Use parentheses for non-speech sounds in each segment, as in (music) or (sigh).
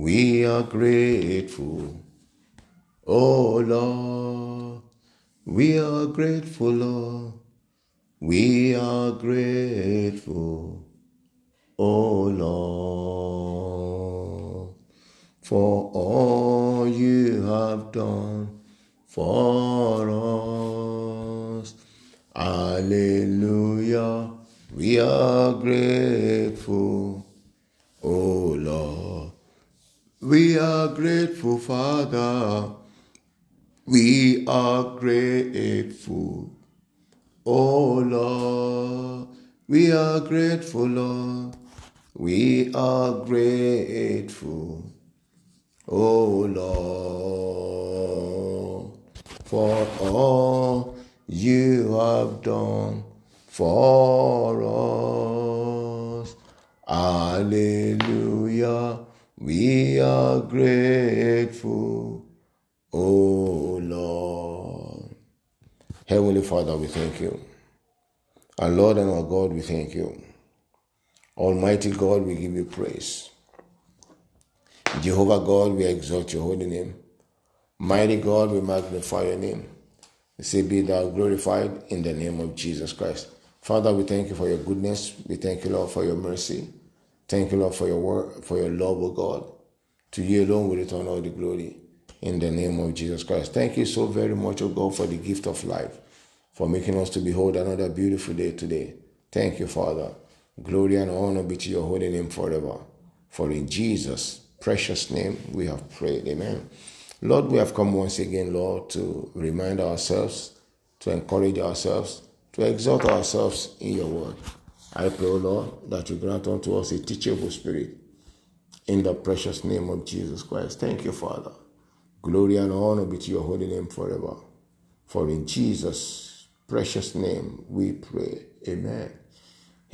we are grateful. Oh Lord, we are grateful, Lord. We are grateful. Oh Lord, for all you have done for us. Hallelujah. We are grateful. Oh Lord, we are grateful, Father. We are grateful. Oh Lord, we are grateful, Lord. We are grateful. Oh Lord, for all you have done for us. Hallelujah. We are grateful. Oh Lord. Heavenly Father, we thank you. Our Lord and our God, we thank you. Almighty God, we give you praise. Jehovah God, we exalt your holy name. Mighty God, we magnify your name. Say, Be thou glorified in the name of Jesus Christ. Father, we thank you for your goodness. We thank you, Lord, for your mercy. Thank you, Lord, for your word, for your love, O God. To you alone we return all the glory in the name of Jesus Christ. Thank you so very much, O God, for the gift of life, for making us to behold another beautiful day today. Thank you, Father. Glory and honor be to your holy name forever. For in Jesus' precious name we have prayed. Amen. Lord, we have come once again, Lord, to remind ourselves, to encourage ourselves, to exhort ourselves in your word. I pray, O Lord, that you grant unto us a teachable spirit in the precious name of Jesus Christ. Thank you, Father. Glory and honor be to your holy name forever. For in Jesus' precious name we pray. Amen.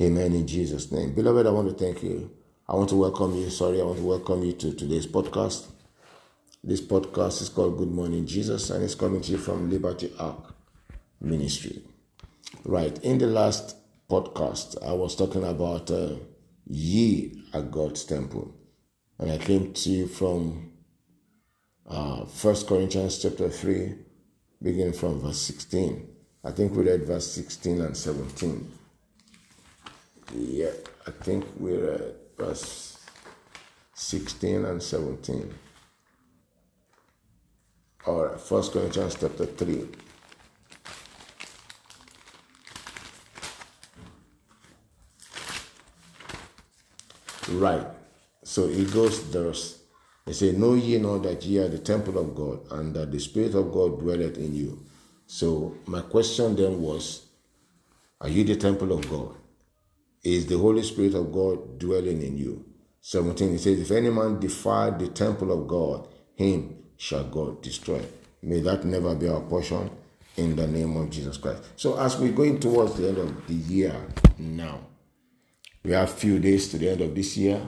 Amen in Jesus' name. Beloved, I want to thank you. I want to welcome you. Sorry, I want to welcome you to today's podcast. This podcast is called Good Morning Jesus and it's coming to you from Liberty Ark Ministry. Right. In the last podcast, I was talking about uh, ye at God's temple. And I came to you from uh, 1 Corinthians chapter 3, beginning from verse 16. I think we read verse 16 and 17. Yeah, I think we read verse 16 and 17. All right, 1 Corinthians chapter 3. Right. So it goes thus. They say, Know ye not that ye are the temple of God, and that the Spirit of God dwelleth in you. So my question then was, Are you the temple of God? Is the Holy Spirit of God dwelling in you? 17, it says, If any man defile the temple of God, him shall God destroy. May that never be our portion in the name of Jesus Christ. So as we're going towards the end of the year now, we have few days to the end of this year.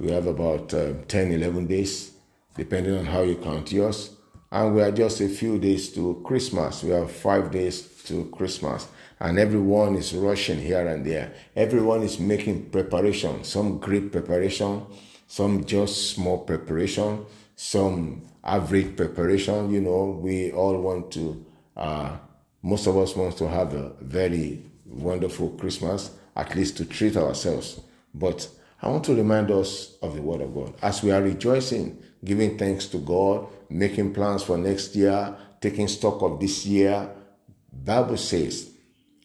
We have about uh, 10, 11 days, depending on how you count yours. And we are just a few days to Christmas. We have five days to Christmas. And everyone is rushing here and there. Everyone is making preparation, some great preparation, some just small preparation, some average preparation. You know, we all want to, uh, most of us want to have a very wonderful Christmas, at least to treat ourselves. But I want to remind us of the Word of God. As we are rejoicing, giving thanks to God, making plans for next year, taking stock of this year, Bible says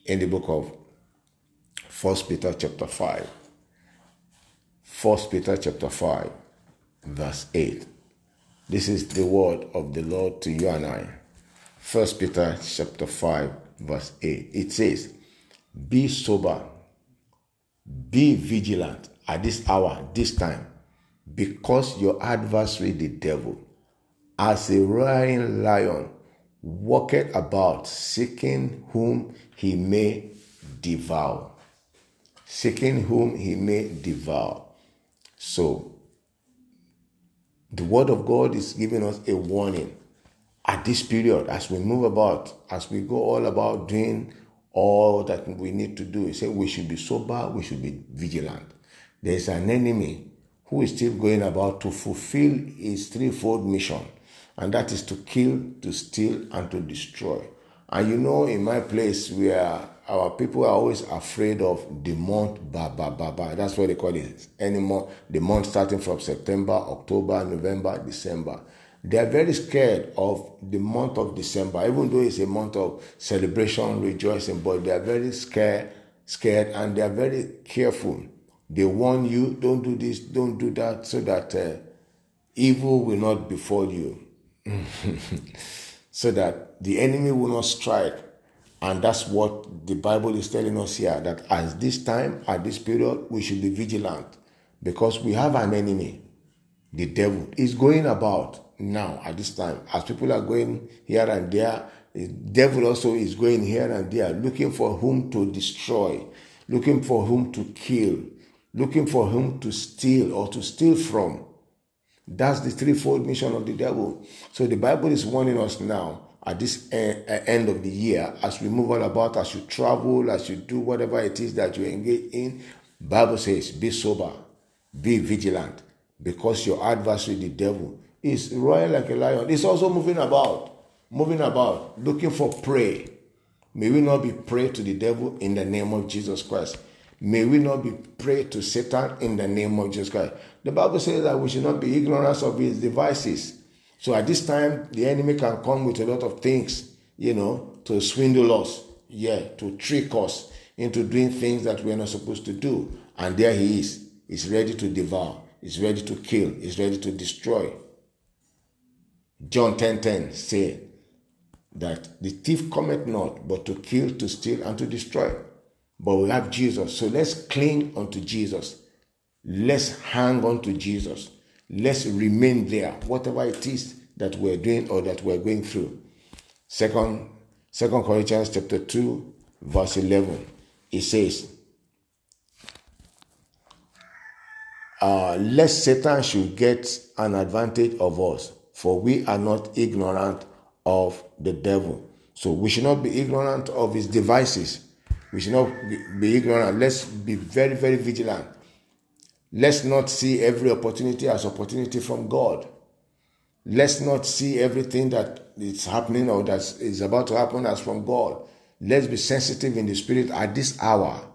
in the book of First Peter chapter 5, First Peter chapter 5, verse 8. This is the word of the Lord to you and I. First Peter chapter 5, verse 8. It says, Be sober, be vigilant at this hour, this time, because your adversary, the devil, as a roaring lion, walketh about, seeking whom he may devour. Seeking whom he may devour. So, the word of God is giving us a warning at this period as we move about, as we go all about doing all that we need to do. is say we should be sober, we should be vigilant. There is an enemy who is still going about to fulfill his threefold mission, and that is to kill, to steal, and to destroy. And you know, in my place, where our people are always afraid of the month ba ba ba ba. That's what they call it. Any month, the month starting from September, October, November, December. They are very scared of the month of December, even though it's a month of celebration, rejoicing, but they are very scared, scared, and they are very careful. They warn you, don't do this, don't do that, so that uh, evil will not befall you. (laughs) so that the enemy will not strike. And that's what the Bible is telling us here that at this time, at this period, we should be vigilant because we have an enemy. The devil is going about now at this time. As people are going here and there, the devil also is going here and there, looking for whom to destroy, looking for whom to kill, looking for whom to steal or to steal from. That's the threefold mission of the devil. So the Bible is warning us now at this end of the year, as we move on about, as you travel, as you do whatever it is that you engage in, Bible says, be sober, be vigilant, because your adversary, the devil, is roaring like a lion. It's also moving about, moving about, looking for prey. May we not be prey to the devil in the name of Jesus Christ. May we not be prey to Satan in the name of Jesus Christ. The Bible says that we should not be ignorant of his devices. So at this time, the enemy can come with a lot of things, you know, to swindle us, yeah, to trick us into doing things that we're not supposed to do. And there he is. He's ready to devour. He's ready to kill. He's ready to destroy. John 10:10 10, 10 say that the thief cometh not but to kill, to steal, and to destroy. But we have Jesus. So let's cling unto Jesus. Let's hang on to Jesus. Let's remain there, whatever it is that we're doing or that we're going through. Second, Second Corinthians chapter 2, verse 11. It says, uh, lest Satan should get an advantage of us, for we are not ignorant of the devil. So we should not be ignorant of his devices. We should not be ignorant. Let's be very, very vigilant. Let's not see every opportunity as opportunity from God. Let's not see everything that is happening or that is about to happen as from God. Let's be sensitive in the spirit at this hour,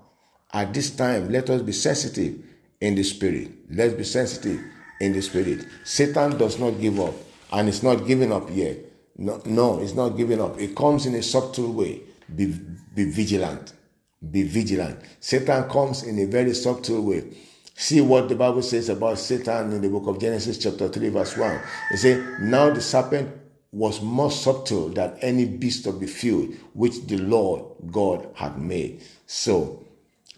at this time. Let us be sensitive in the spirit. Let's be sensitive in the spirit. Satan does not give up and it's not giving up yet. No, no, it's not giving up. It comes in a subtle way. Be, be vigilant. Be vigilant. Satan comes in a very subtle way. See what the Bible says about Satan in the book of Genesis, chapter 3, verse 1. It says, Now the serpent was more subtle than any beast of the field which the Lord God had made. So,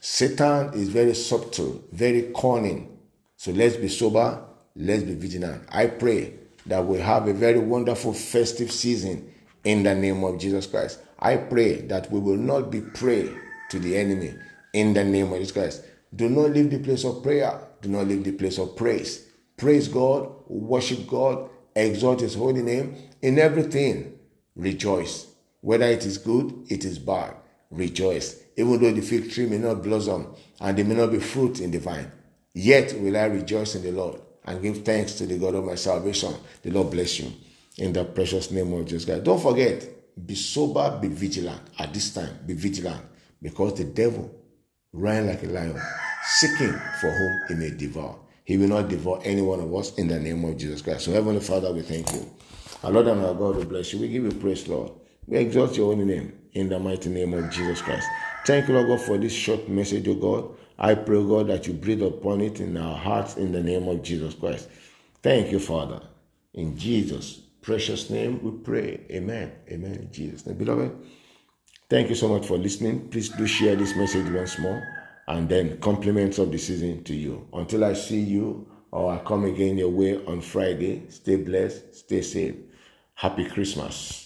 Satan is very subtle, very cunning. So, let's be sober, let's be vigilant. I pray that we have a very wonderful festive season in the name of Jesus Christ. I pray that we will not be prey to the enemy in the name of Jesus Christ. Do not leave the place of prayer. Do not leave the place of praise. Praise God, worship God, exalt His holy name. In everything, rejoice. Whether it is good, it is bad, rejoice. Even though the fig tree may not blossom and there may not be fruit in the vine, yet will I rejoice in the Lord and give thanks to the God of my salvation. The Lord bless you. In the precious name of Jesus Christ. Don't forget, be sober, be vigilant. At this time, be vigilant because the devil ran like a lion, seeking for whom he may devour. He will not devour any one of us in the name of Jesus Christ. So, Heavenly Father, we thank you. Our Lord and our God, we bless you. We give you praise, Lord. We exalt your holy name in the mighty name of Jesus Christ. Thank you, Lord God, for this short message, O God. I pray, God, that you breathe upon it in our hearts in the name of Jesus Christ. Thank you, Father. In Jesus' precious name we pray. Amen. Amen. In Jesus' name. Beloved, thank you so much for listening. Please do share this message once more and then compliments of the season to you. Until I see you or I come again your way on Friday, stay blessed, stay safe. Happy Christmas.